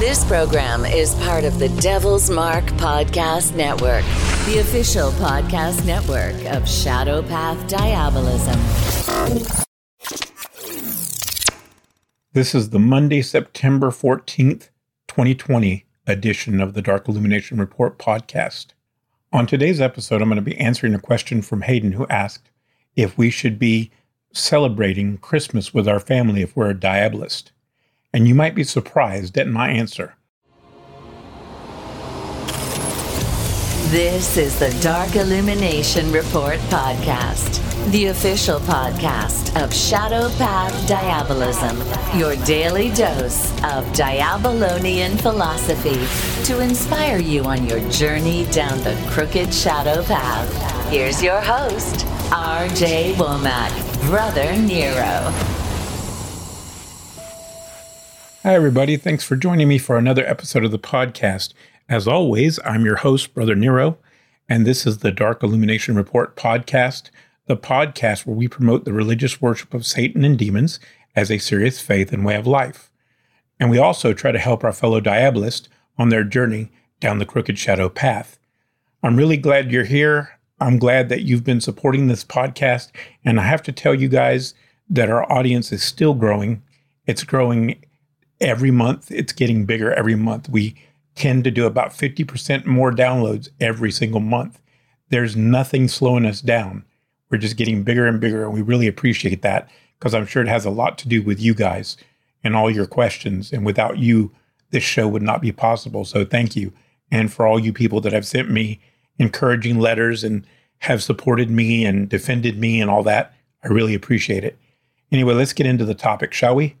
This program is part of the Devil's Mark Podcast Network, the official podcast network of Shadow Path Diabolism. This is the Monday, September 14th, 2020 edition of the Dark Illumination Report podcast. On today's episode, I'm going to be answering a question from Hayden who asked if we should be celebrating Christmas with our family if we're a diabolist and you might be surprised at my answer. This is the Dark Illumination Report podcast, the official podcast of Shadow Path Diabolism, your daily dose of Diabolonian philosophy to inspire you on your journey down the crooked shadow path. Here's your host, R.J. Womack, Brother Nero. Hi, everybody. Thanks for joining me for another episode of the podcast. As always, I'm your host, Brother Nero, and this is the Dark Illumination Report podcast, the podcast where we promote the religious worship of Satan and demons as a serious faith and way of life. And we also try to help our fellow diabolists on their journey down the crooked shadow path. I'm really glad you're here. I'm glad that you've been supporting this podcast. And I have to tell you guys that our audience is still growing. It's growing every month. It's getting bigger every month. We tend to do about 50% more downloads every single month. There's nothing slowing us down. We're just getting bigger and bigger. And we really appreciate that because I'm sure it has a lot to do with you guys and all your questions. And without you, this show would not be possible. So thank you. And for all you people that have sent me encouraging letters and have supported me and defended me and all that, I really appreciate it. Anyway, let's get into the topic, shall we?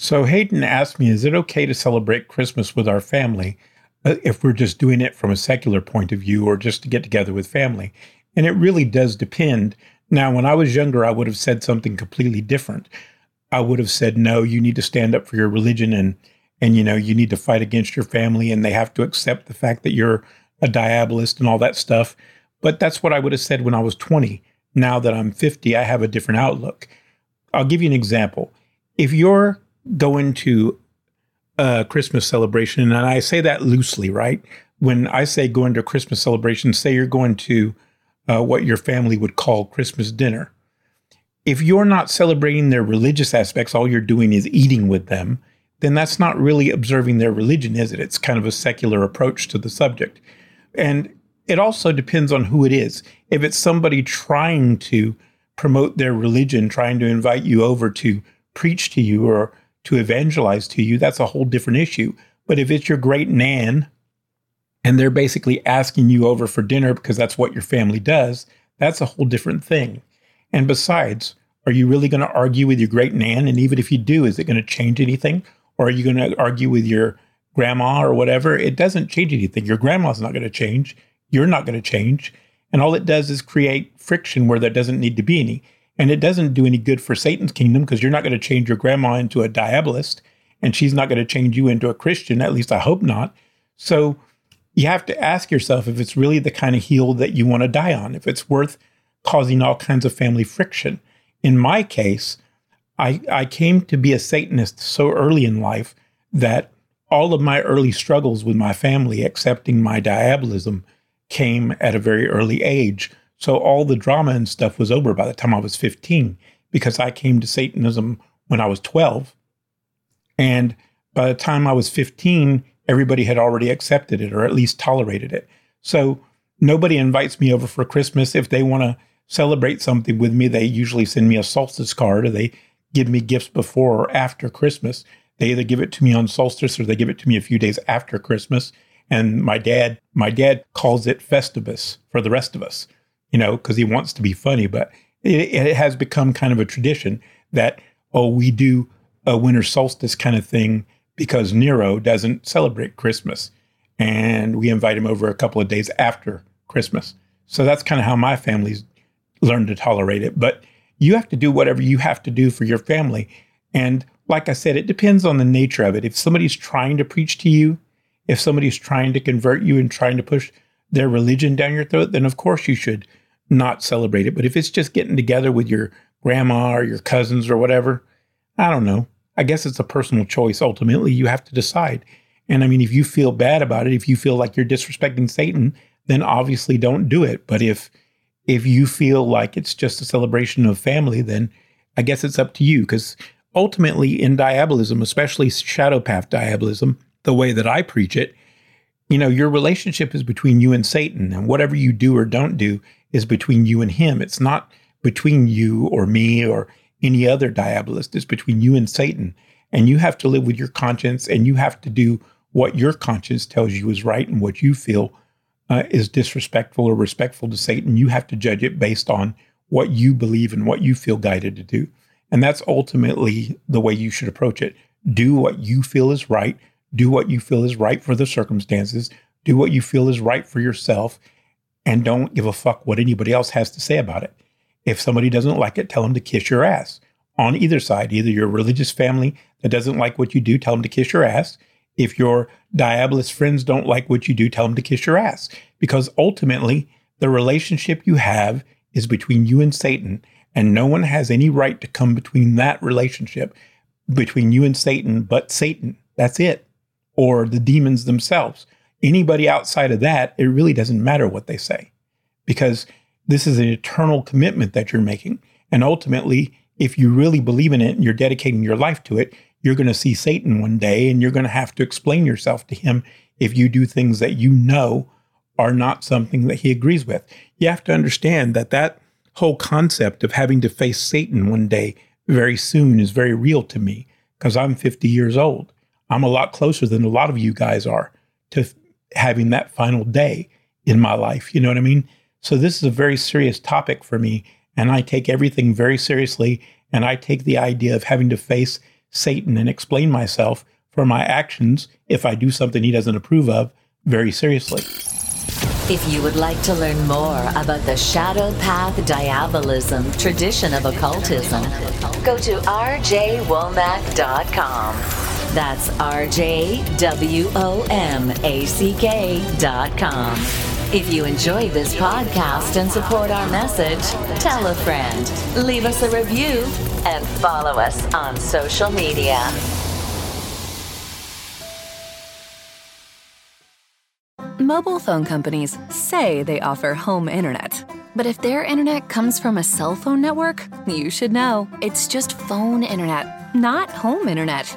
So Hayden asked me, is it okay to celebrate Christmas with our family uh, if we're just doing it from a secular point of view or just to get together with family? And it really does depend. Now, when I was younger, I would have said something completely different. I would have said, no, you need to stand up for your religion and and you know, you need to fight against your family and they have to accept the fact that you're a diabolist and all that stuff. But that's what I would have said when I was 20. Now that I'm 50, I have a different outlook. I'll give you an example. If you're going into a Christmas celebration, and I say that loosely, right? When I say go into a Christmas celebration, say you're going to uh, what your family would call Christmas dinner. If you're not celebrating their religious aspects, all you're doing is eating with them, then that's not really observing their religion, is it? It's kind of a secular approach to the subject. And it also depends on who it is. If it's somebody trying to promote their religion, trying to invite you over to preach to you or to evangelize to you, that's a whole different issue. But if it's your great nan and they're basically asking you over for dinner because that's what your family does, that's a whole different thing. And besides, are you really going to argue with your great nan? And even if you do, is it going to change anything? Or are you going to argue with your grandma or whatever? It doesn't change anything. Your grandma's not going to change. You're not going to change. And all it does is create friction where there doesn't need to be any. And it doesn't do any good for Satan's kingdom because you're not going to change your grandma into a diabolist and she's not going to change you into a Christian. At least I hope not. So you have to ask yourself if it's really the kind of heel that you want to die on, if it's worth causing all kinds of family friction. In my case, I, I came to be a Satanist so early in life that all of my early struggles with my family accepting my diabolism came at a very early age. So all the drama and stuff was over by the time I was 15 because I came to Satanism when I was 12. And by the time I was 15, everybody had already accepted it or at least tolerated it. So nobody invites me over for Christmas. If they want to celebrate something with me, they usually send me a solstice card or they give me gifts before or after Christmas. They either give it to me on solstice or they give it to me a few days after Christmas. And my dad, my dad calls it Festivus for the rest of us you know, because he wants to be funny. But it, it, has become kind of a tradition that, oh, we do a winter solstice kind of thing because Nero doesn't celebrate Christmas. And we invite him over a couple of days after Christmas. So that's kind of how my family's learned to tolerate it. But you have to do whatever you have to do for your family. And like I said, it depends on the nature of it. If somebody's trying to preach to you, if somebody's trying to convert you and trying to push their religion down your throat, then of course you should not celebrate it. But if it's just getting together with your grandma or your cousins or whatever, I don't know. I guess it's a personal choice. Ultimately, you have to decide. And I mean, if you feel bad about it, if you feel like you're disrespecting Satan, then obviously don't do it. But if if you feel like it's just a celebration of family, then I guess it's up to you. Because ultimately, in diabolism, especially shadow path diabolism, the way that I preach it, you know, your relationship is between you and Satan, and whatever you do or don't do is between you and him. It's not between you or me or any other diabolist. It's between you and Satan. And you have to live with your conscience and you have to do what your conscience tells you is right and what you feel uh, is disrespectful or respectful to Satan. You have to judge it based on what you believe and what you feel guided to do. And that's ultimately the way you should approach it. Do what you feel is right. Do what you feel is right for the circumstances. Do what you feel is right for yourself. And don't give a fuck what anybody else has to say about it. If somebody doesn't like it, tell them to kiss your ass on either side. Either your religious family that doesn't like what you do, tell them to kiss your ass. If your diabolist friends don't like what you do, tell them to kiss your ass. Because ultimately, the relationship you have is between you and Satan, and no one has any right to come between that relationship between you and Satan but Satan. That's it. Or the demons themselves. Anybody outside of that, it really doesn't matter what they say because this is an eternal commitment that you're making. And ultimately, if you really believe in it and you're dedicating your life to it, you're going to see Satan one day and you're going to have to explain yourself to him if you do things that you know are not something that he agrees with. You have to understand that that whole concept of having to face Satan one day very soon is very real to me because I'm 50 years old. I'm a lot closer than a lot of you guys are to having that final day in my life. You know what I mean? So this is a very serious topic for me, and I take everything very seriously. And I take the idea of having to face Satan and explain myself for my actions if I do something he doesn't approve of very seriously. If you would like to learn more about the Shadow Path Diabolism tradition of occultism, go to rjwomack.com. That's rjwomack.com. If you enjoy this podcast and support our message, tell a friend, leave us a review, and follow us on social media. Mobile phone companies say they offer home internet. But if their internet comes from a cell phone network, you should know. It's just phone internet, not home internet.